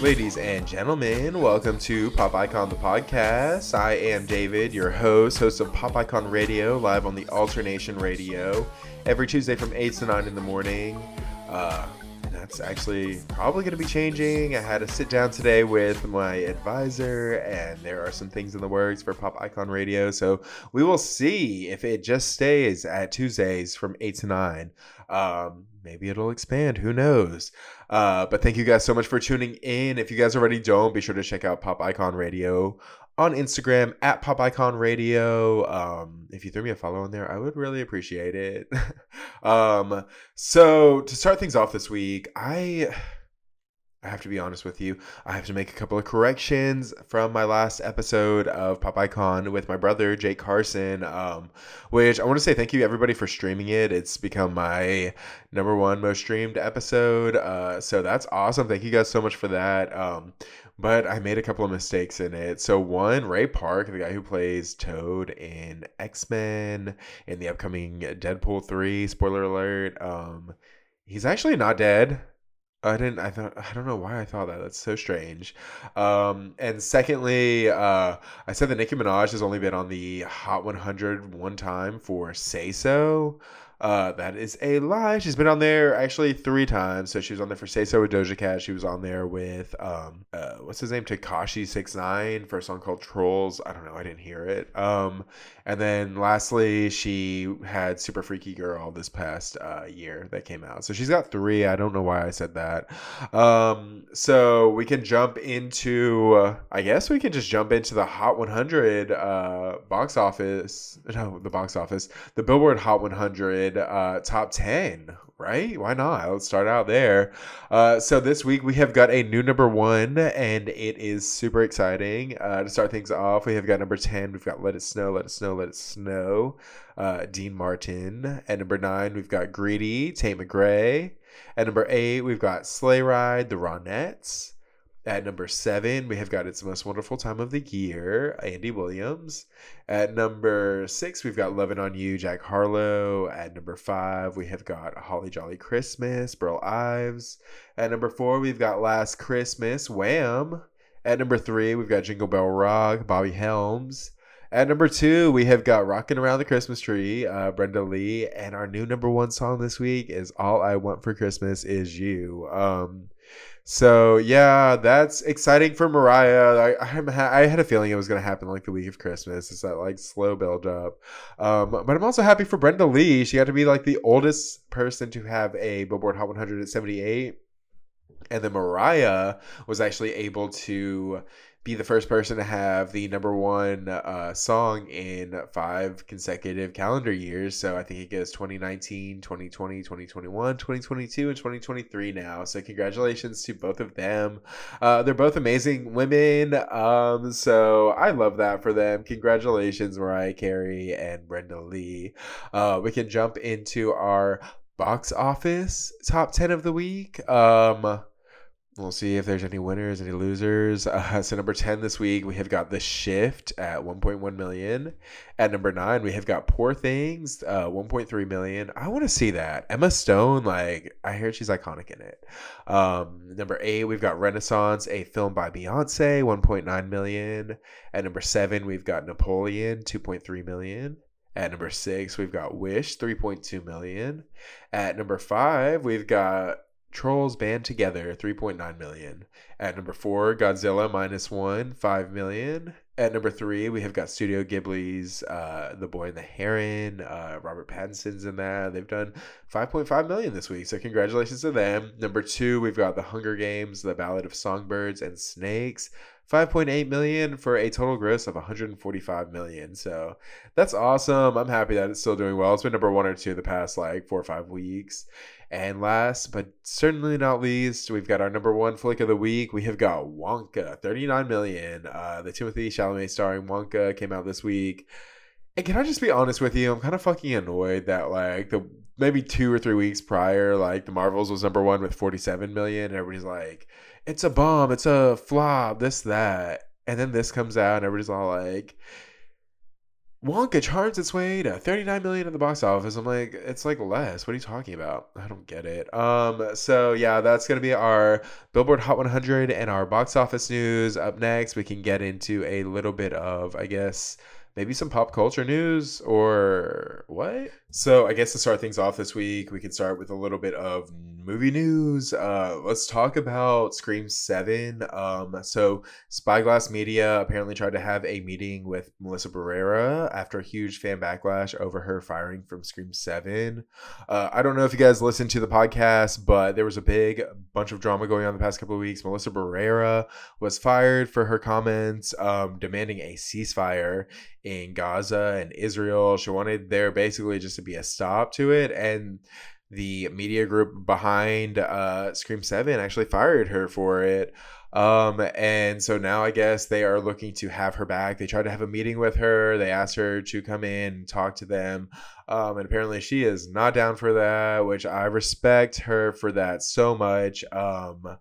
Ladies and gentlemen, welcome to Pop Icon the podcast. I am David, your host, host of Pop Icon Radio, live on the Alternation Radio, every Tuesday from 8 to 9 in the morning. Uh, and that's actually probably going to be changing. I had a sit down today with my advisor, and there are some things in the works for Pop Icon Radio. So we will see if it just stays at Tuesdays from 8 to 9. Um, maybe it'll expand. Who knows? Uh, but thank you guys so much for tuning in. If you guys already don't, be sure to check out Pop Icon Radio on Instagram at Pop Icon Radio. Um, if you threw me a follow on there, I would really appreciate it. um, so to start things off this week, I I have to be honest with you. I have to make a couple of corrections from my last episode of Pop Icon with my brother Jake Carson. Um, which I want to say thank you everybody for streaming it. It's become my number one most streamed episode. Uh, so that's awesome. Thank you guys so much for that. Um, but I made a couple of mistakes in it. So one, Ray Park, the guy who plays Toad in X Men in the upcoming Deadpool three. Spoiler alert. Um, he's actually not dead. I didn't. I thought. I don't know why I thought that. That's so strange. Um, and secondly, uh, I said that Nicki Minaj has only been on the Hot 100 one time for "Say So." Uh, that is a lie. She's been on there actually three times. So she was on there for "Say So" with Doja Cat. She was on there with um, uh, what's his name, Tekashi Six Nine for a song called "Trolls." I don't know. I didn't hear it. Um, and then lastly, she had Super Freaky Girl this past uh, year that came out. So she's got three. I don't know why I said that. Um, so we can jump into, uh, I guess we can just jump into the Hot 100 uh, box office. No, the box office. The Billboard Hot 100 uh, top 10, right? Why not? Let's start out there. Uh, so this week we have got a new number one, and it is super exciting. Uh, to start things off, we have got number 10. We've got Let It Snow, Let It Snow, Let It Snow. Uh, Dean Martin. At number nine, we've got Greedy, Tate McRae. At number eight, we've got Sleigh Ride, The Ronettes. At number seven, we have got It's the Most Wonderful Time of the Year, Andy Williams. At number six, we've got Lovin' on You, Jack Harlow. At number five, we have got Holly Jolly Christmas, Burl Ives. At number four, we've got Last Christmas, Wham. At number three, we've got Jingle Bell Rock, Bobby Helms. At number two, we have got Rockin' Around the Christmas Tree, uh, Brenda Lee. And our new number one song this week is All I Want for Christmas Is You. Um, so yeah, that's exciting for Mariah. I I'm ha- I had a feeling it was gonna happen like the week of Christmas. It's that like slow build up. Um, but I'm also happy for Brenda Lee. She got to be like the oldest person to have a Billboard Hot 100 at 78, and then Mariah was actually able to be the first person to have the number one uh, song in five consecutive calendar years. So I think it goes 2019, 2020, 2021, 2022, and 2023 now. So congratulations to both of them. Uh, they're both amazing women. Um, so I love that for them. Congratulations, Mariah Carey and Brenda Lee. Uh, we can jump into our box office top 10 of the week. Um, We'll see if there's any winners, any losers. Uh, so number ten this week we have got The Shift at 1.1 million. At number nine we have got Poor Things, uh, 1.3 million. I want to see that. Emma Stone, like I hear she's iconic in it. Um, number eight we've got Renaissance, a film by Beyonce, 1.9 million. At number seven we've got Napoleon, 2.3 million. At number six, we've got Wish, 3.2 million. At number five, we've got Trolls Band Together, 3.9 million. At number four, Godzilla minus one, 5 million. At number three, we have got Studio Ghibli's uh, The Boy and the Heron. Uh, Robert Pattinson's in that. They've done 5.5 million this week, so congratulations to them. Number two, we've got The Hunger Games, The Ballad of Songbirds and Snakes. 5.8 million for a total gross of 145 million. So that's awesome. I'm happy that it's still doing well. It's been number one or two the past like four or five weeks. And last but certainly not least, we've got our number one flick of the week. We have got Wonka, 39 million. Uh, the Timothée Chalamet starring Wonka came out this week. And can I just be honest with you? I'm kind of fucking annoyed that like the maybe two or three weeks prior, like the Marvels was number one with 47 million. And everybody's like, it's a bomb, it's a flop, this, that. And then this comes out, and everybody's all like, Wonka charms its way to 39 million in the box office. I'm like, it's like less. What are you talking about? I don't get it. Um, so yeah, that's gonna be our Billboard Hot 100 and our box office news. Up next, we can get into a little bit of, I guess, maybe some pop culture news or what? So I guess to start things off this week, we can start with a little bit of movie news. Uh, let's talk about Scream Seven. Um, so Spyglass Media apparently tried to have a meeting with Melissa Barrera after a huge fan backlash over her firing from Scream Seven. Uh, I don't know if you guys listened to the podcast, but there was a big bunch of drama going on the past couple of weeks. Melissa Barrera was fired for her comments um, demanding a ceasefire in Gaza and Israel. She wanted there basically just to be a stop to it. And the media group behind uh, Scream 7 actually fired her for it. Um, and so now I guess they are looking to have her back. They tried to have a meeting with her. They asked her to come in and talk to them. Um, and apparently she is not down for that, which I respect her for that so much. Um,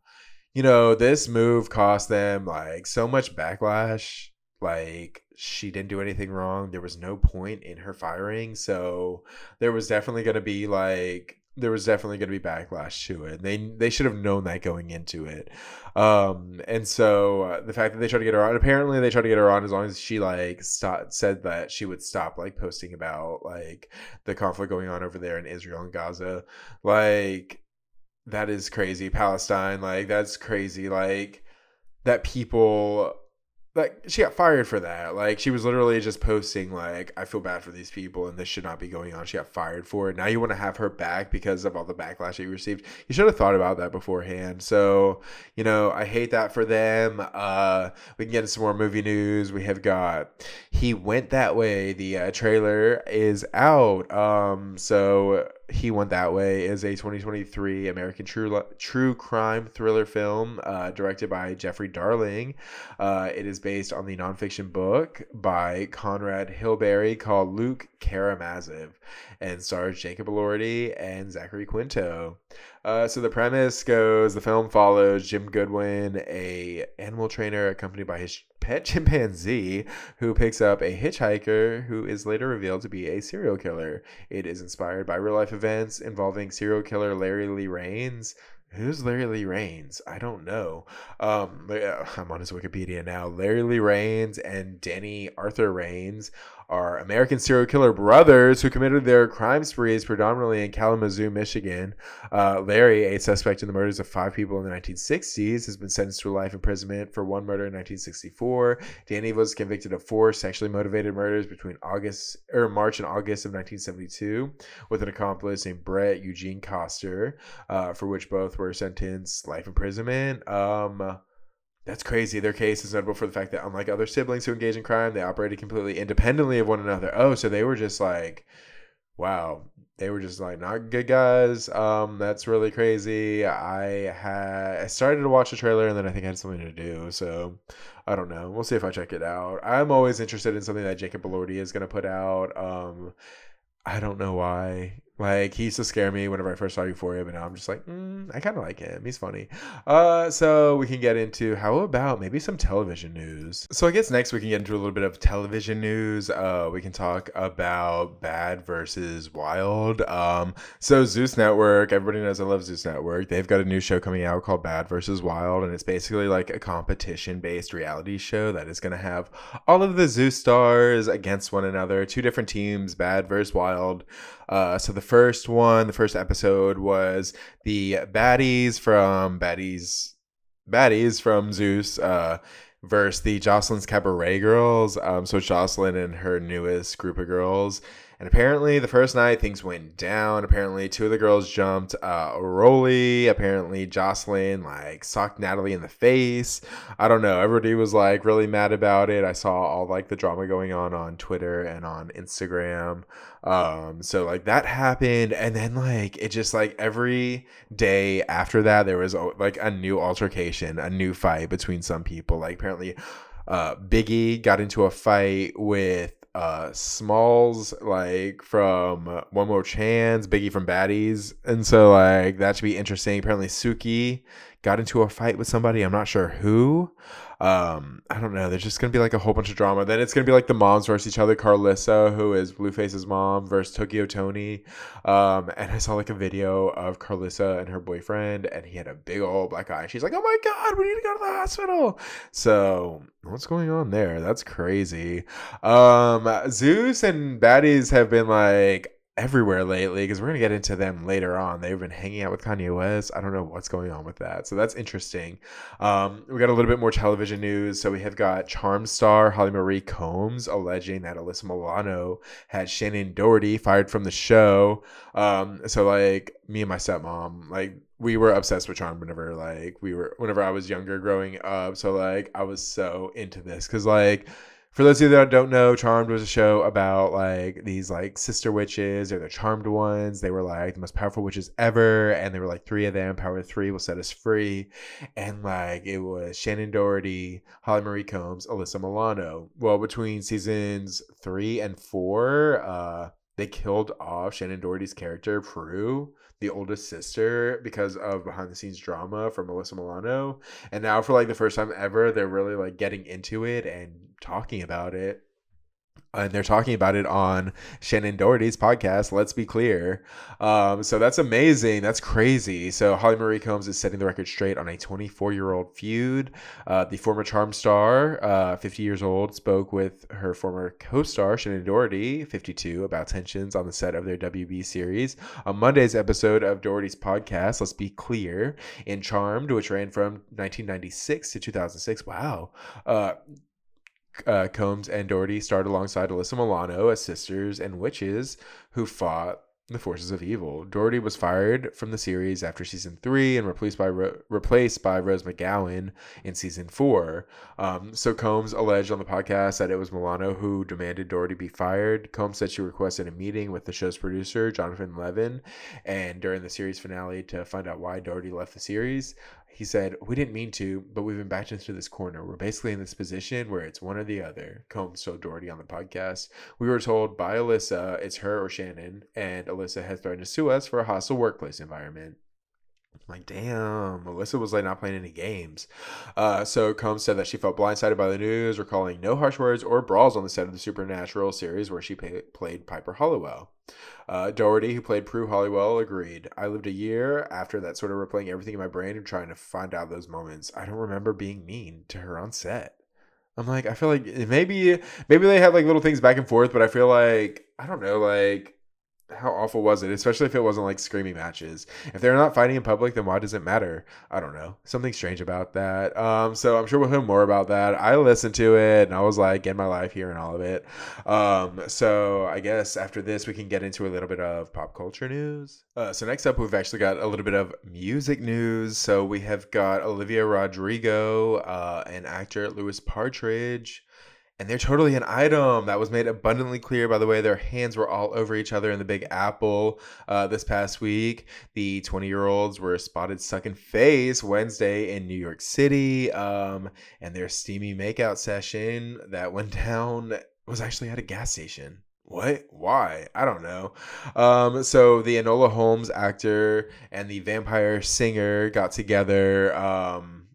you know, this move cost them like so much backlash. Like she didn't do anything wrong. There was no point in her firing. So there was definitely going to be like there was definitely going to be backlash to it. They they should have known that going into it. Um, and so uh, the fact that they tried to get her on, apparently they tried to get her on as long as she like stop, said that she would stop like posting about like the conflict going on over there in Israel and Gaza. Like that is crazy. Palestine, like that's crazy. Like that people like she got fired for that. Like she was literally just posting like I feel bad for these people and this should not be going on. She got fired for it. Now you want to have her back because of all the backlash you received. You should have thought about that beforehand. So, you know, I hate that for them. Uh we can get into some more movie news. We have got He Went That Way. The uh, trailer is out. Um so he Went That Way is a 2023 American true true crime thriller film uh, directed by Jeffrey Darling. Uh, it is based on the nonfiction book by Conrad Hilberry called Luke Karamazov and stars Jacob Elordi and Zachary Quinto. Uh, so the premise goes: the film follows Jim Goodwin, a animal trainer accompanied by his pet chimpanzee, who picks up a hitchhiker who is later revealed to be a serial killer. It is inspired by real life events involving serial killer Larry Lee Ranes. Who's Larry Lee Ranes? I don't know. Um, I'm on his Wikipedia now. Larry Lee Ranes and Danny Arthur Ranes are American serial killer brothers who committed their crime sprees predominantly in Kalamazoo, Michigan. Uh, Larry, a suspect in the murders of five people in the 1960s, has been sentenced to life imprisonment for one murder in 1964. Danny was convicted of four sexually motivated murders between August or March and August of 1972, with an accomplice named Brett Eugene Coster, uh, for which both were sentenced life imprisonment. Um, that's crazy. Their case is notable for the fact that, unlike other siblings who engage in crime, they operated completely independently of one another. Oh, so they were just like, wow, they were just like not good guys. Um, that's really crazy. I had I started to watch the trailer and then I think I had something to do, so I don't know. We'll see if I check it out. I'm always interested in something that Jacob Elordi is gonna put out. Um, I don't know why. Like he used to scare me whenever I first saw Euphoria, but now I'm just like, mm, I kind of like him. He's funny. Uh, so we can get into how about maybe some television news. So I guess next we can get into a little bit of television news. Uh, we can talk about Bad versus Wild. Um, so Zeus Network, everybody knows I love Zeus Network. They've got a new show coming out called Bad versus Wild, and it's basically like a competition-based reality show that is going to have all of the Zeus stars against one another, two different teams, Bad versus Wild. Uh, so the first one, the first episode was the baddies from baddies, baddies from Zeus. Uh, versus the Jocelyn's Cabaret girls. Um, so Jocelyn and her newest group of girls and apparently, the first night things went down. Apparently, two of the girls jumped uh, Rolly. Apparently, Jocelyn like socked Natalie in the face. I don't know. Everybody was like really mad about it. I saw all like the drama going on on Twitter and on Instagram. Um, so like that happened, and then like it just like every day after that, there was like a new altercation, a new fight between some people. Like apparently, uh, Biggie got into a fight with uh Smalls like from One More Chance, Biggie from Baddies, and so like that should be interesting. Apparently, Suki got into a fight with somebody. I'm not sure who. Um, I don't know. There's just gonna be like a whole bunch of drama. Then it's gonna be like the moms versus each other. Karlissa, who is Blueface's mom, versus Tokyo Tony. Um, and I saw like a video of Karlissa and her boyfriend, and he had a big old black eye. She's like, "Oh my god, we need to go to the hospital." So what's going on there? That's crazy. Um, Zeus and Baddies have been like everywhere lately because we're gonna get into them later on. They've been hanging out with Kanye West. I don't know what's going on with that, so that's interesting. Um, we got a little bit more television news. So we have got Charm star Holly Marie Combs alleging that Alyssa Milano had Shannen Doherty fired from the show. Um, so like me and my stepmom, like we were obsessed with Charm whenever like we were whenever I was younger growing up. So like I was so into this because like for those of you that don't know, Charmed was a show about like these like sister witches or the charmed ones. They were like the most powerful witches ever, and there were like three of them. Power three will set us free, and like it was Shannen Doherty, Holly Marie Combs, Alyssa Milano. Well, between seasons three and four, uh, they killed off Shannen Doherty's character Prue the oldest sister because of behind the scenes drama from Melissa Milano. And now for like the first time ever, they're really like getting into it and talking about it and they're talking about it on Shannen Doherty's podcast. Let's be clear. Um, so that's amazing. That's crazy. So Holly Marie Combs is setting the record straight on a 24 year old feud. Uh, the former Charm star, uh, 50 years old, spoke with her former co star Shannen Doherty, 52, about tensions on the set of their WB series. On Monday's episode of Doherty's podcast, Let's Be Clear, in Charmed, which ran from 1996 to 2006. Wow. Uh, uh, Combs and Doherty starred alongside Alyssa Milano as sisters and witches who fought the forces of evil. Doherty was fired from the series after season three and replaced by Ro- replaced by Rose McGowan in season four. Um, so Combs alleged on the podcast that it was Milano who demanded Doherty be fired. Combs said she requested a meeting with the show's producer Jonathan Levin, and during the series finale to find out why Doherty left the series. He said, We didn't mean to, but we've been backed into this corner. We're basically in this position where it's one or the other. Combs told Doherty on the podcast. We were told by Alyssa it's her or Shannon, and Alyssa has threatened to sue us for a hostile workplace environment. I'm like, damn, Melissa was like not playing any games. Uh, so Combs said that she felt blindsided by the news, recalling no harsh words or brawls on the set of the Supernatural series where she pay- played Piper Halliwell. Uh, Doherty, who played Prue Halliwell, agreed. I lived a year after that, sort of replaying everything in my brain and trying to find out those moments. I don't remember being mean to her on set. I'm like, I feel like maybe maybe they had like little things back and forth, but I feel like I don't know, like how awful was it? Especially if it wasn't like screaming matches. If they're not fighting in public, then why does it matter? I don't know. Something strange about that. Um, so I'm sure we'll hear more about that. I listened to it and I was like, get my life here and all of it. Um, so I guess after this, we can get into a little bit of pop culture news. Uh, so next up, we've actually got a little bit of music news. So we have got Olivia Rodrigo uh, and actor Louis Partridge and they're totally an item that was made abundantly clear by the way their hands were all over each other in the big apple uh, this past week the 20 year olds were spotted sucking face wednesday in new york city um, and their steamy makeout session that went down was actually at a gas station what? Why? I don't know. Um, so the Enola Holmes actor and the vampire singer got together. Um,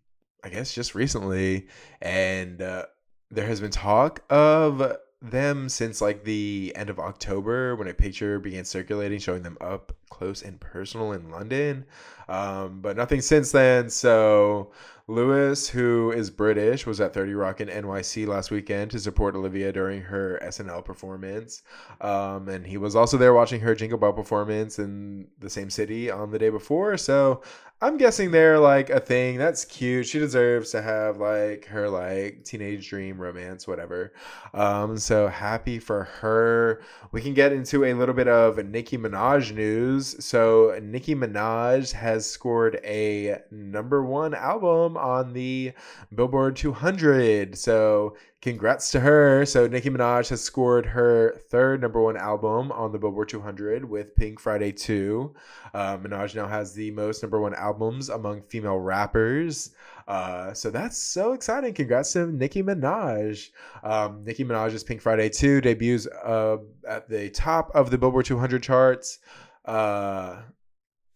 I guess just recently, and uh, there has been talk of them since like the end of October when a picture began circulating showing them up close and personal in London. Um, but nothing since then. So Louis, who is British, was at 30 Rock in NYC last weekend to support Olivia during her SNL performance. Um, and he was also there watching her Jingle Bell performance in the same city on the day before. So I'm guessing they're like a thing. That's cute. She deserves to have like her like teenage dream romance, whatever. Um, so happy for her. We can get into a little bit of Nicki Minaj news. So Nicki Minaj has scored a number one album on the Billboard 200. So congrats to her. So Nicki Minaj has scored her third number one album on the Billboard 200 with Pink Friday 2. Uh, Minaj now has the most number one albums among female rappers. Uh, so that's so exciting. Congrats to Nicki Minaj. Um, Nicki Minaj's Pink Friday 2 debuts uh, at the top of the Billboard 200 charts. Uh,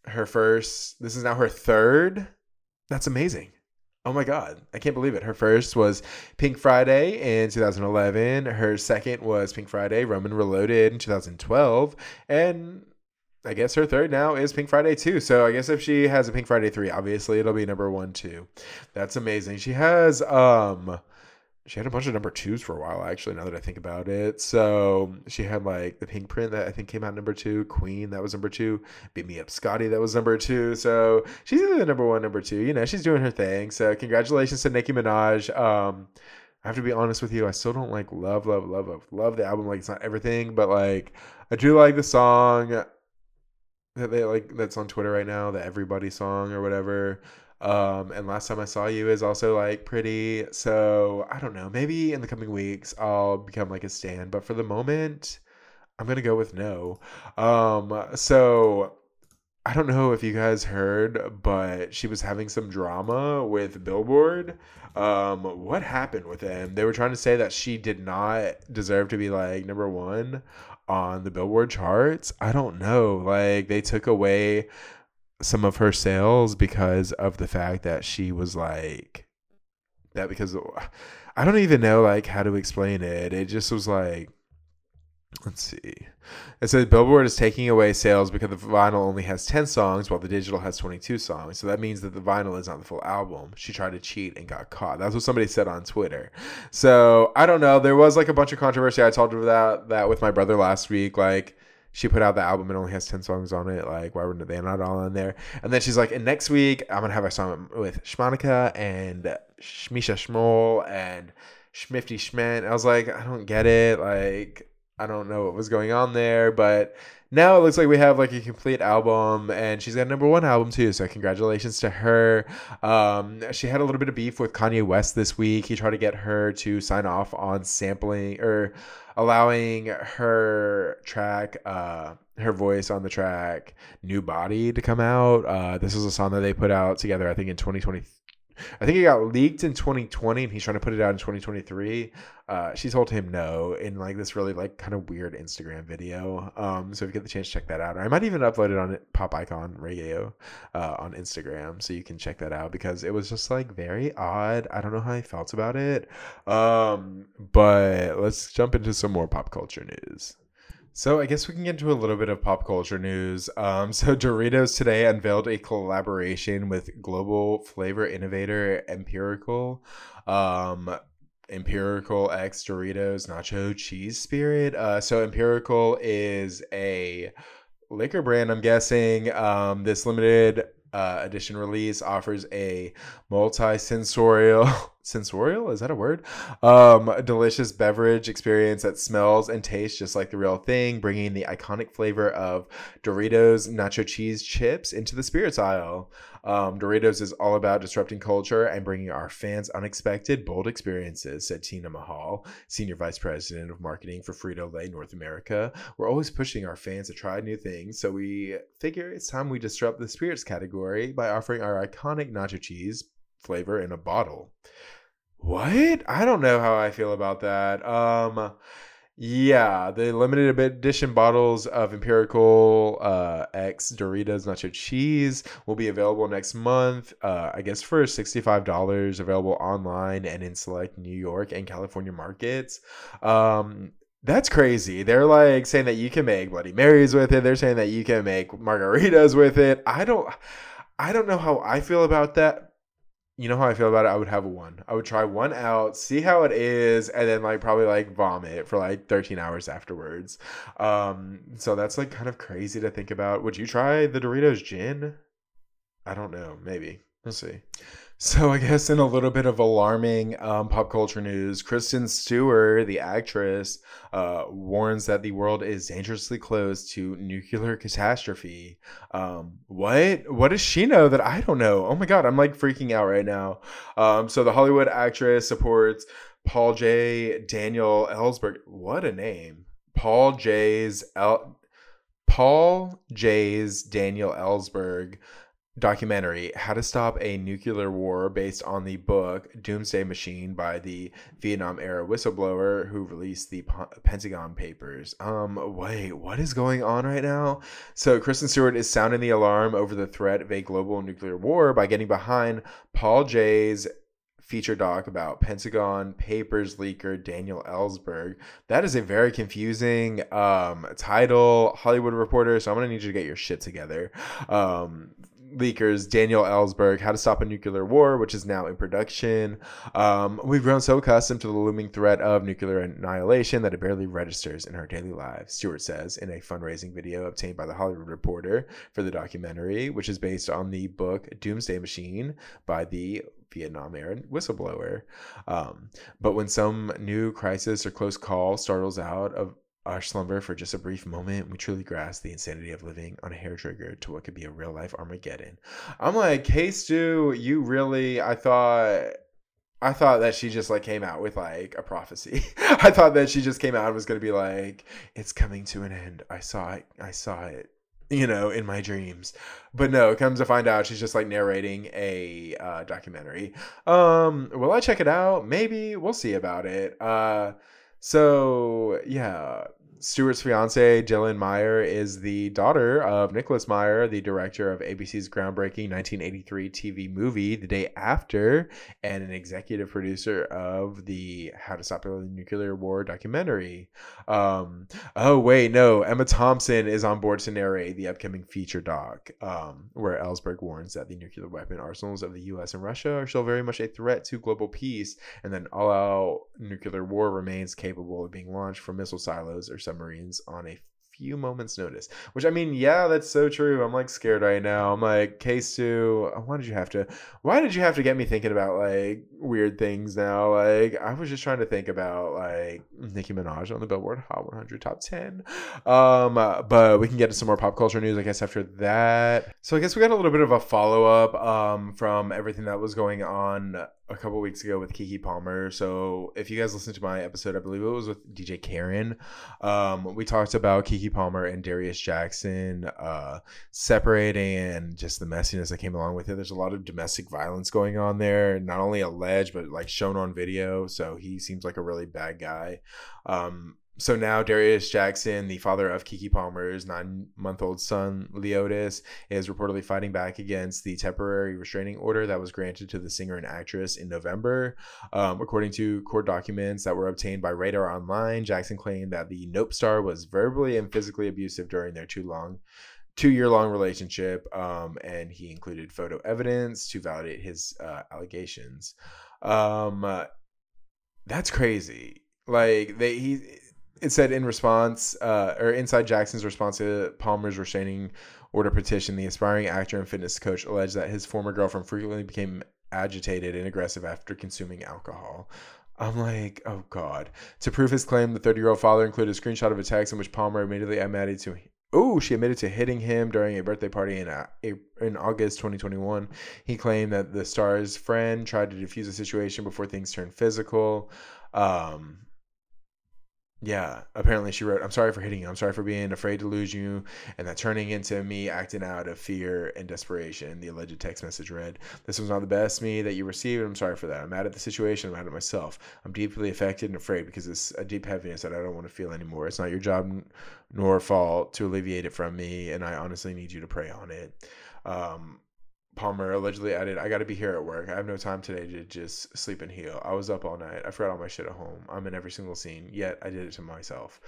her first, this is now her third. That's amazing. Oh my God, I can't believe it. Her first was Pink Friday in 2011. Her second was Pink Friday Roman Reloaded in 2012. And I guess her third now is Pink Friday 2. So I guess if she has a Pink Friday 3, obviously it'll be number 1 too. That's amazing. She has um she had a bunch of number 2s for a while actually now that I think about it. So she had like the Pinkprint that I think came out number 2, Queen that was number 2, Beat Me Up Scotty that was number 2. So she's either the number 1 number 2. You know, she's doing her thing. So congratulations to Nicki Minaj. Um I have to be honest with you. I still don't like love, love, love, love, love the album. Like it's not everything, but like I do like the song that they like that's on Twitter right now, the Everybody song or whatever. Um, and last time I saw you is also like pretty. So I don't know. Maybe in the coming weeks I'll become like a stan, but for the moment, I'm gonna go with no. Um, so I don't know if you guys heard, but she was having some drama with Billboard. Um, what happened with them? They were trying to say that she did not deserve to be like number one on the Billboard charts. I don't know. Like they took away some of her sales because of the fact that she was like that because I don't even know like how to explain it. It just was like let's see. It says Billboard is taking away sales because the vinyl only has 10 songs while the digital has 22 songs. So that means that the vinyl is not the full album. She tried to cheat and got caught. That's what somebody said on Twitter. So I don't know. There was like a bunch of controversy. I talked about that, that with my brother last week. Like, she put out the album and only has 10 songs on it. Like, why were they not all on there? And then she's like, and next week, I'm going to have a song with Shmonica and Shmisha Shmol and Schmifty Schment. I was like, I don't get it. Like, I don't know what was going on there, but now it looks like we have like a complete album and she's got a number one album too so congratulations to her um, she had a little bit of beef with kanye west this week he tried to get her to sign off on sampling or allowing her track uh, her voice on the track new body to come out. Uh, this is a song that they put out together i think in 2020 I think it got leaked in 2020 and he's trying to put it out in 2023. Uh, she told him no in like this really like kind of weird Instagram video. Um, so if you get the chance, check that out. Or I might even upload it on Pop Icon Radio uh, on Instagram so you can check that out because it was just like very odd. I don't know how I felt about it. Um, but let's jump into some more pop culture news. So I guess we can get into a little bit of pop culture news. Um, so Doritos today unveiled a collaboration with global flavor innovator Empirical. Um, Empirical X Doritos Nacho Cheese Spirit. Uh, so Empirical is a liquor brand, I'm guessing. Um, this limited uh, edition release offers a multi-sensorial sensorial? Is that a word? Um a delicious beverage experience that smells and tastes just like the real thing bringing the iconic flavor of doritos nacho cheese chips into the spirits aisle. Um, doritos is all about disrupting culture and bringing our fans unexpected bold experiences said tina mahal senior vice president of marketing for frito-lay north america. We're always pushing our fans to try new things so we figure it's time we disrupt the spirits category by offering our iconic nacho cheese flavor in a bottle what? I don't know how I feel about that. Um, yeah, the limited edition bottles of Empirical uh, X Doritos Nacho Cheese will be available next month. Uh, I guess for sixty-five dollars, available online and in select New York and California markets. Um, that's crazy. They're like saying that you can make Bloody Marys with it. They're saying that you can make margaritas with it. I don't, I don't know how I feel about that you know how I feel about it. I would have one. I would try one out, see how it is, and then like probably like vomit for like 13 hours afterwards. Um, so that's like kind of crazy to think about. Would you try the Doritos gin? I don't know. Maybe we'll see. So I guess in a little bit of alarming um, pop culture news, Kristen Stewart, the actress, uh, warns that the world is dangerously close to nuclear catastrophe. Um, what? What does she know that I don't know? Oh my god, I'm like freaking out right now. Um, so the Hollywood actress supports Paul J. Daniel Ellsberg. What a name, Paul J's El. Paul J's Daniel Ellsberg documentary how to stop a nuclear war based on the book doomsday machine by the vietnam era whistleblower who released the pentagon papers um wait what is going on right now so kristen stewart is sounding the alarm over the threat of a global nuclear war by getting behind paul j's feature doc about Pentagon Papers leaker Daniel Ellsberg. That is a very confusing um, title, Hollywood Reporter. So I'm gonna need you to get your shit together. Um, leakers Daniel Ellsberg, How to Stop a Nuclear War, which is now in production. Um, we've grown so accustomed to the looming threat of nuclear annihilation that it barely registers in our daily lives, Stewart says in a fundraising video obtained by the Hollywood Reporter for the documentary, which is based on the book Doomsday Machine by the Vietnam era whistleblower. Um, but when some new crisis or close call startles out of our slumber for just a brief moment, we truly grasp the insanity of living on a hair trigger to what could be a real life Armageddon. I'm like, Hey Stu, you really I thought I thought that she just like came out with like a prophecy. I thought that she just came out and was gonna be like, It's coming to an end. I saw it I saw it, you know, in my dreams. But no, comes to find out she's just like narrating a uh, documentary. Um, will I check it out? Maybe. We'll see about it. Uh so yeah, Stewart's fiance, Dylan Meyer, is the daughter of Nicholas Meyer, the director of ABC's groundbreaking 1983 TV movie The Day After, and an executive producer of the How to Stop the Nuclear War documentary. Um, oh, wait, no. Emma Thompson is on board to narrate the upcoming feature doc, um, where Ellsberg warns that the nuclear weapon arsenals of the US and Russia are still very much a threat to global peace, and that all out nuclear war remains capable of being launched from missile silos or submarines on a few moments notice which i mean yeah that's so true. I'm like scared right now. I'm like case 2 why did you have to why did you have to get me thinking about like weird things now? Like i was just trying to think about like nicki minaj on the billboard hot 100 top 10 um but we can get to some more pop culture news i guess after that. So i guess we got a little bit of a follow-up um from everything that was going on a couple weeks ago with Keke Palmer. So if you guys listened to my episode, I believe it was with DJ Karen. Um, we talked about Keke Palmer and Darius Jackson uh, separating and just the messiness that came along with it. There's a lot of domestic violence going on there, not only alleged but like shown on video. So he seems like a really bad guy. Um, so now Darius Jackson, the father of Keke Palmer's nine-month-old son Leodis, is reportedly fighting back against the temporary restraining order that was granted to the singer and actress in November. Um, according to court documents that were obtained by Radar Online, Jackson claimed that the Nope star was verbally and physically abusive during their too long two year long relationship, um, and he included photo evidence to validate his uh, allegations. Um, uh, that's crazy. Like they he it said in response, uh, or inside Jackson's response to Palmer's restraining order petition, the aspiring actor and fitness coach alleged that his former girlfriend frequently became agitated and aggressive after consuming alcohol. I'm like, oh god. To prove his claim, the 30 year old father included a screenshot of a text in which Palmer immediately admitted to. Oh, she admitted to hitting him during a birthday party in uh, in August 2021. He claimed that the star's friend tried to defuse the situation before things turned physical. Um, yeah, apparently she wrote, I'm sorry for hitting you. I'm sorry for being afraid to lose you. And that turning into me acting out of fear and desperation. The alleged text message read, This was not the best me that you received. I'm sorry for that. I'm mad at the situation. I'm mad at myself. I'm deeply affected and afraid because it's a deep heaviness that I don't want to feel anymore. It's not your job nor fault to alleviate it from me. And I honestly need you to pray on it. Um, Palmer allegedly added, I got to be here at work. I have no time today to just sleep and heal. I was up all night. I forgot all my shit at home. I'm in every single scene, yet I did it to myself.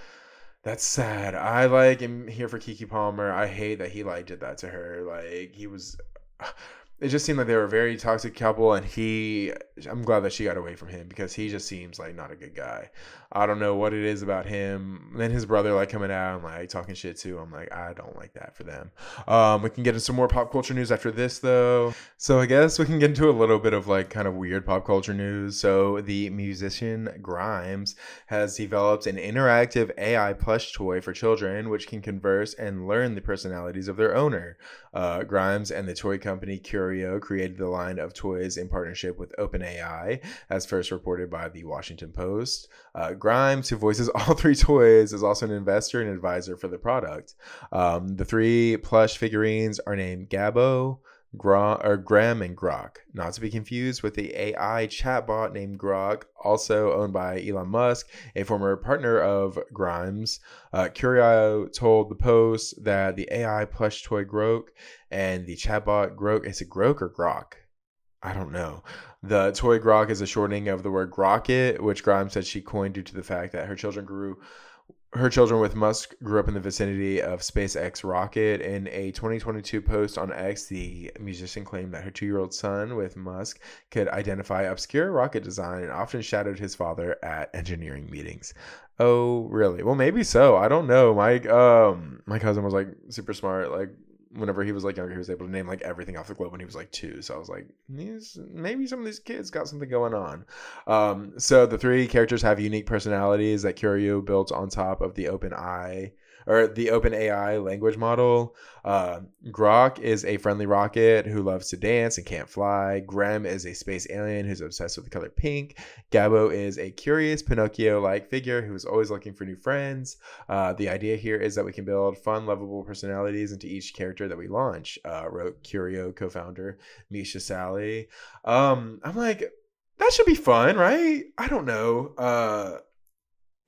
That's sad. I like am here for Keke Palmer. I hate that he like did that to her. Like he was it just seemed like they were a very toxic couple and he I'm glad that she got away from him because he just seems like not a good guy. I don't know what it is about him. then his brother like coming out and like talking shit too. I'm like, I don't like that for them. Um, we can get into some more pop culture news after this though. So I guess we can get into a little bit of like kind of weird pop culture news. So the musician Grimes has developed an interactive AI plush toy for children which can converse and learn the personalities of their owner. Uh, Grimes and the toy company Curio created the line of toys in partnership with OpenAI, as first reported by the Washington Post. Uh, Grimes, who voices all three toys, is also an investor and advisor for the product. Um, the three plush figurines are named Gabo, Gra- or Graham and Grok, not to be confused with the AI chatbot named Grok, also owned by Elon Musk, a former partner of Grimes. Uh, Curio told the Post that the AI plush toy Grok and the chatbot Grok is it Grok or Grok? I don't know. The toy Grok is a shortening of the word Grocket, which Grimes said she coined due to the fact that her children grew her children with Musk grew up in the vicinity of SpaceX rocket. In a 2022 post on X, the musician claimed that her two-year-old son with Musk could identify obscure rocket design and often shadowed his father at engineering meetings. Oh, really? Well, maybe so. I don't know. My um, my cousin was like super smart, like whenever he was like younger, he was able to name like everything off the globe when he was like two. So I was like, maybe some of these kids got something going on. Um, so the three characters have unique personalities that Curio built on top of the Open Eye or the Open AI language model. Uh, Grok is a friendly rocket who loves to dance and can't fly. Grem is a space alien who's obsessed with the color pink. Gabo is a curious Pinocchio like figure who is always looking for new friends. Uh, the idea here is that we can build fun, lovable personalities into each character that we launch, uh, wrote Curio co founder Misha Sallee. Um, I'm like, that should be fun, right? I don't know. Uh,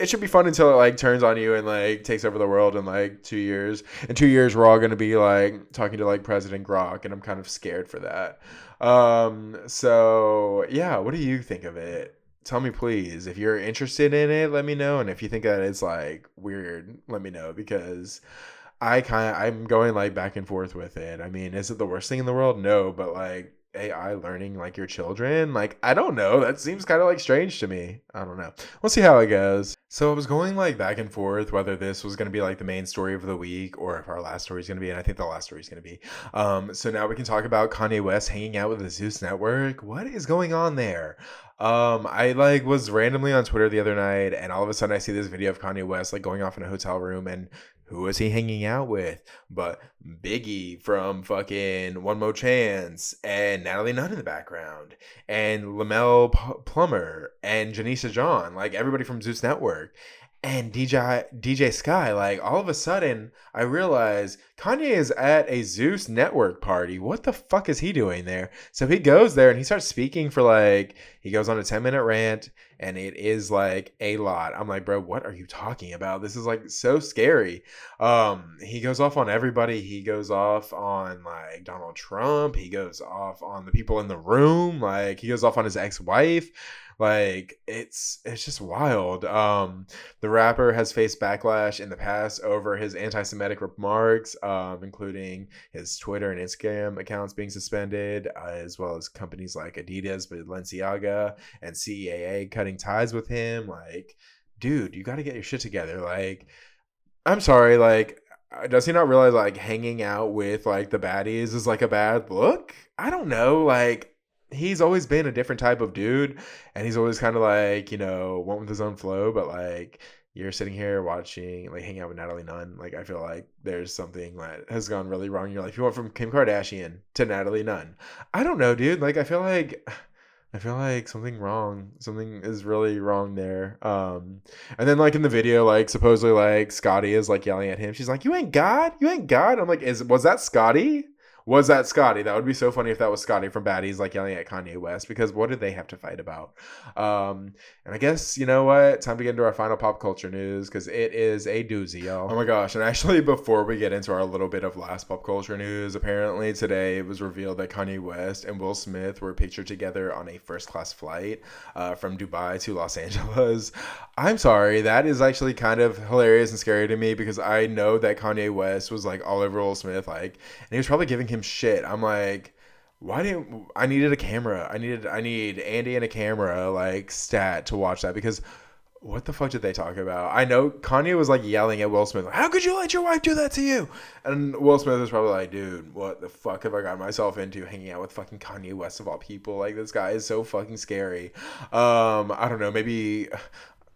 it should be fun until it like turns on you and like takes over the world in like two years. In two years, we're all gonna be like talking to like President Grok, and I'm kind of scared for that. Um, so yeah, what do you think of it? Tell me please. If you're interested in it, let me know. And if you think that it's like weird, let me know because I kind of I'm going like back and forth with it. I mean, is it the worst thing in the world? No, but like AI learning like your children? Like, I don't know. That seems kind of like strange to me. I don't know. We'll see how it goes. So I was going like back and forth whether this was going to be like the main story of the week or if our last story is going to be, and I think the last story is going to be. Um, so now we can talk about Kanye West hanging out with the Zeus Network. What is going on there? Um, I like was randomly on Twitter the other night, and all of a sudden I see this video of Kanye West like going off in a hotel room and who was he hanging out with? But Biggie from fucking One More Chance and Natalie Nunn in the background and Lemuel P- Plummer and Janessa John, like everybody from Zeus Network and DJ DJ Sky. Like all of a sudden, I realize Kanye is at a Zeus Network party. What the fuck is he doing there? So he goes there and he starts speaking for like he goes on a ten minute rant, and it is like a lot. I'm like, bro, what are you talking about? This is like so scary. Um, he goes off on everybody. He goes off on like Donald Trump. He goes off on the people in the room. Like he goes off on his ex wife like it's it's just wild. Um the rapper has faced backlash in the past over his anti-semitic remarks um including his twitter and instagram accounts being suspended uh, as well as companies like adidas balenciaga and CAA cutting ties with him. Like dude you got to get your shit together. Like i'm sorry like uh, does he not realize like hanging out with like the baddies is like a bad look? I don't know like he's always been a different type of dude and he's always kind of like you know went with his own flow but like you're sitting here watching like hanging out with natalie nunn like i feel like there's something that has gone really wrong in your life you went from kim kardashian to natalie nunn i don't know dude like i feel like I feel like something wrong. Something is really wrong there. Um, and then like in the video, like supposedly like Scotty is like yelling at him. She's like, "You ain't God. You ain't God." I'm like, "Is was that Scotty?" Was that Scotty? That would be so funny if that was Scotty from Baddies like yelling at Kanye West because what did they have to fight about? Um, and I guess you know what? Time to get into our final pop culture news because it is a doozy, y'all. Oh my gosh! And actually, before we get into our little bit of last pop culture news, apparently today it was revealed that Kanye West and Will Smith were pictured together on a first class flight uh, from Dubai to Los Angeles. I'm sorry, that is actually kind of hilarious and scary to me because I know that Kanye West was like all over Will Smith, like, and he was probably giving him shit. I'm like, why didn't I needed a camera? I needed I need Andy and a camera like stat to watch that because what the fuck did they talk about? I know Kanye was like yelling at Will Smith, like, "How could you let your wife do that to you?" And Will Smith was probably like, "Dude, what the fuck have I got myself into hanging out with fucking Kanye West of all people? Like this guy is so fucking scary." Um, I don't know, maybe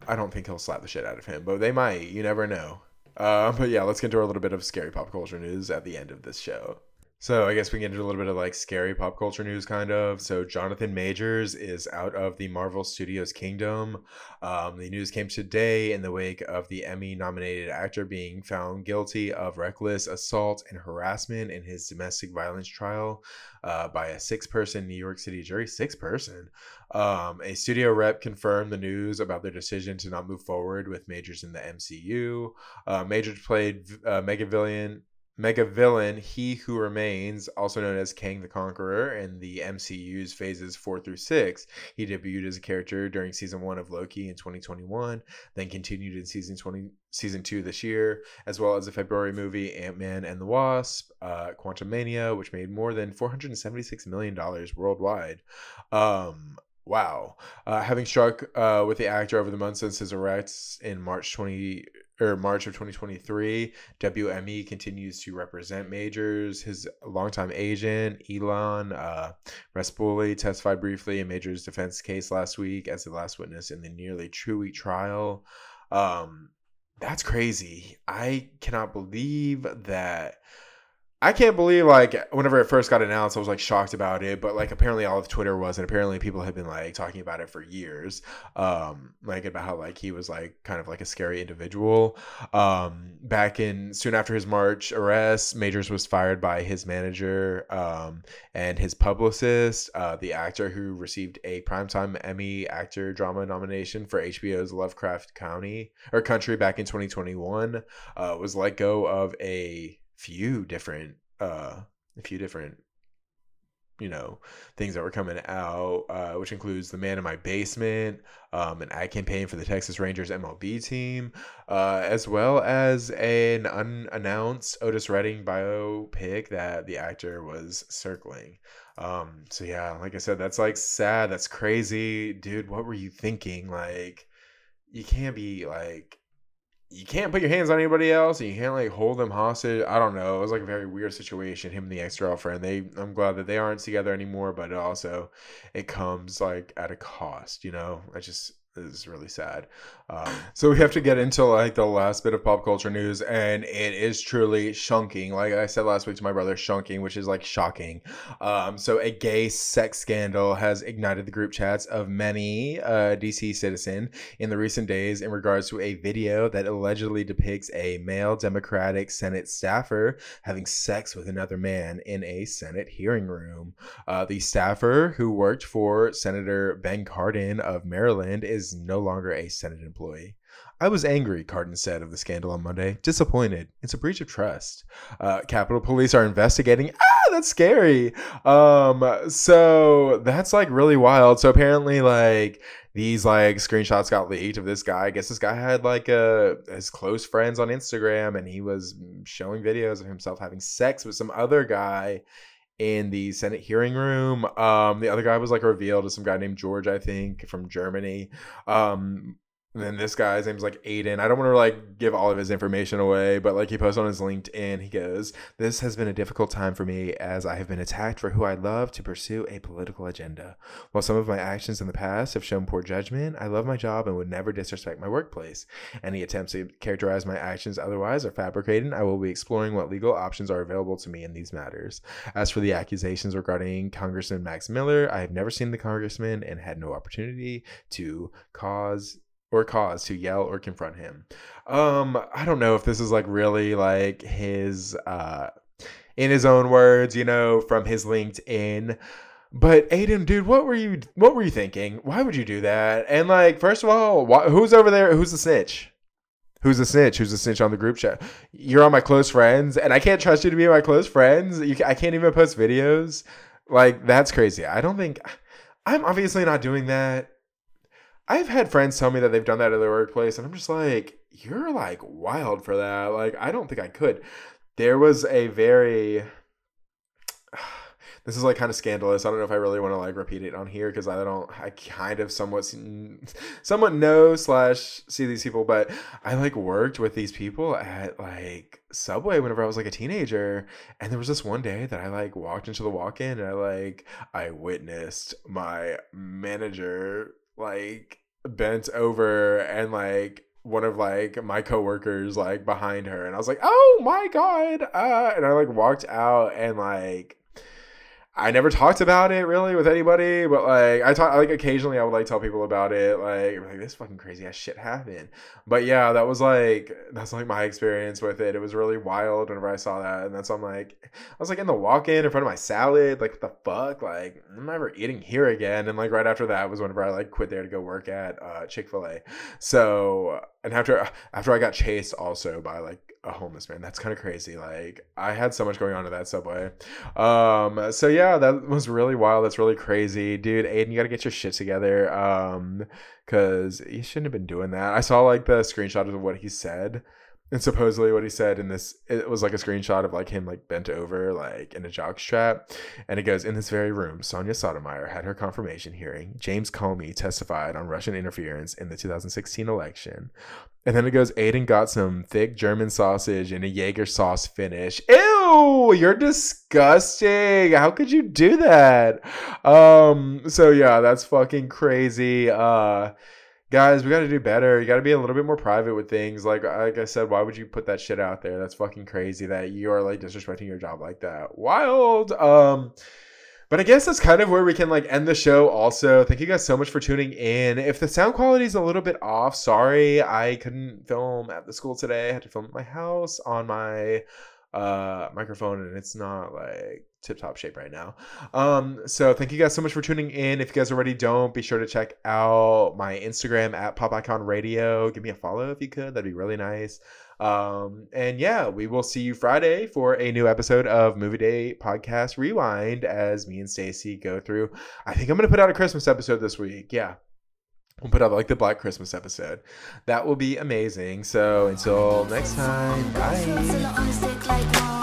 I don't think he'll slap the shit out of him, but they might. You never know. Uh, but yeah, let's get into a little bit of scary pop culture news at the end of this show. So I guess we can get into a little bit of like scary pop culture news, kind of. So Jonathan Majors is out of the Marvel Studios kingdom. Um, the news came today in the wake of the Emmy-nominated actor being found guilty of reckless assault and harassment in his domestic violence trial uh, by a six-person New York City jury. Six-person. Um, a studio rep confirmed the news about their decision to not move forward with Majors in the MCU. Uh, Majors played uh, mega villain He Who Remains, also known as Kang the Conqueror, in the MCU's phases four through six. He debuted as a character during season one of Loki in 2021, then continued in season 20, season two this year, as well as the February movie Ant Man and the Wasp, uh, Quantumania, which made more than 476 million dollars worldwide. Um, wow. Uh, having struck uh, with the actor over the months since his arrest in March 20 or March of 2023, WME continues to represent Majors. His longtime agent, Elon uh, Respoli, testified briefly in Majors' defense case last week as the last witness in the nearly two week trial. Um, that's crazy. I cannot believe that I can't believe like whenever it first got announced, I was like shocked about it. But like apparently all of Twitter was, and apparently people had been like talking about it for years. Um, like about how like he was like kind of like a scary individual. Um, back in soon after his March arrest, Majors was fired by his manager um, and his publicist. Uh, the actor who received a primetime Emmy actor drama nomination for HBO's Lovecraft County or Country back in 2021 uh, was let go of a few different uh a few different you know things that were coming out uh, which includes the man in my basement um, an ad campaign for the texas rangers mlb team uh, as well as an unannounced otis redding biopic that the actor was circling. Um, so yeah like i said that's like sad that's crazy. Dude what were you thinking? Like you can't be like you can't put your hands on anybody else and you can't like hold them hostage. I don't know. It was like a very weird situation. Him and the ex girlfriend. They I'm glad that they aren't together anymore, but it also it comes like at a cost, you know? I just is really sad. Um, so we have to get into like the last bit of pop culture news, and it is truly shunking. Like I said last week to my brother, shunking, which is like shocking. Um, so a gay sex scandal has ignited the group chats of many uh, DC citizen in the recent days in regards to a video that allegedly depicts a male Democratic Senate staffer having sex with another man in a Senate hearing room. Uh, the staffer who worked for Senator Ben Cardin of Maryland is is no longer a Senate employee. I was angry, Cardin said of the scandal on Monday. Disappointed. It's a breach of trust. Uh, Capitol Police are investigating. Ah, that's scary. Um, so that's like really wild. So apparently, like these like screenshots got leaked of this guy. I guess this guy had like uh his close friends on Instagram, and he was showing videos of himself having sex with some other guy in the Senate hearing room. Um, the other guy was like revealed as some guy named George, I think, from Germany. Um, and then this guy's name's like Aiden. I don't want to like give all of his information away, but like he posts on his LinkedIn, he goes, This has been a difficult time for me as I have been attacked for who I love to pursue a political agenda. While some of my actions in the past have shown poor judgment, I love my job and would never disrespect my workplace. Any attempts to characterize my actions otherwise are fabricated. I will be exploring what legal options are available to me in these matters. As for the accusations regarding Congressman Max Miller, I have never seen the congressman and had no opportunity to cause or cause to yell or confront him. Um, I don't know if this is like really like his uh in his own words, you know, from his LinkedIn. But Aiden, dude, what were you what were you thinking? Why would you do that? And like, first of all, who's over there? Who's the snitch? Who's the snitch? Who's the snitch on the group chat? You're on my close friends, and I can't trust you to be my close friends. You, I can't even post videos. Like that's crazy. I don't think I'm obviously not doing that. I've had friends tell me that they've done that at their workplace, and I'm just like, you're like wild for that. Like, I don't think I could. There was a very this is like kind of scandalous. I don't know if I really want to like repeat it on here because I don't. I kind of somewhat somewhat know slash see these people, but I like worked with these people at like Subway whenever I was like a teenager, and there was this one day that I like walked into the walk-in and I like I witnessed my manager like bent over and like one of like my coworkers like behind her and I was like, "Oh my god." Uh and I like walked out and like I never talked about it really with anybody, but like I talk like occasionally I would like tell people about it, like like this fucking crazy ass shit happened. But yeah, that was like that's like my experience with it. It was really wild whenever I saw that, and that's I'm like I was like in the walk-in in front of my salad, like what the fuck, like I'm never eating here again. And like right after that was whenever I like quit there to go work at uh, Chick Fil A. So and after after I got chased also by like a homeless man. That's kind of crazy. Like I had so much going on at that subway. Um, so yeah, that was really wild. That's really crazy, dude. Aiden, you gotta get your shit together. Um, cause you shouldn't have been doing that. I saw like the screenshot of what he said. And supposedly what he said in this it was like a screenshot of like him like bent over like in a jock strap. And it goes, In this very room, Sonia Sotomayor had her confirmation hearing. James Comey testified on Russian interference in the 2016 election. And then it goes, Aiden got some thick German sausage and a Jaeger sauce finish. Ew, you're disgusting. How could you do that? Um, so yeah, that's fucking crazy. Uh guys, we gotta do better. You gotta be a little bit more private with things. Like like I said, why would you put that shit out there? That's fucking crazy that you are like disrespecting your job like that. Wild. Um but I guess that's kind of where we can like end the show also. Thank you guys so much for tuning in. If the sound quality is a little bit off, sorry. I couldn't film at the school today. I had to film at my house on my uh microphone and it's not like tip top shape right now. Um, so thank you guys so much for tuning in. If you guys already don't, be sure to check out my Instagram at Pop Icon Radio. Give me a follow if you could. That'd be really nice. Um, and yeah, we will see you Friday for a new episode of Movie Day Podcast Rewind as me and Stacy go through. I think I'm gonna put out a Christmas episode this week. Yeah. We'll put out like the Black Christmas episode. That will be amazing. So until next time, bye.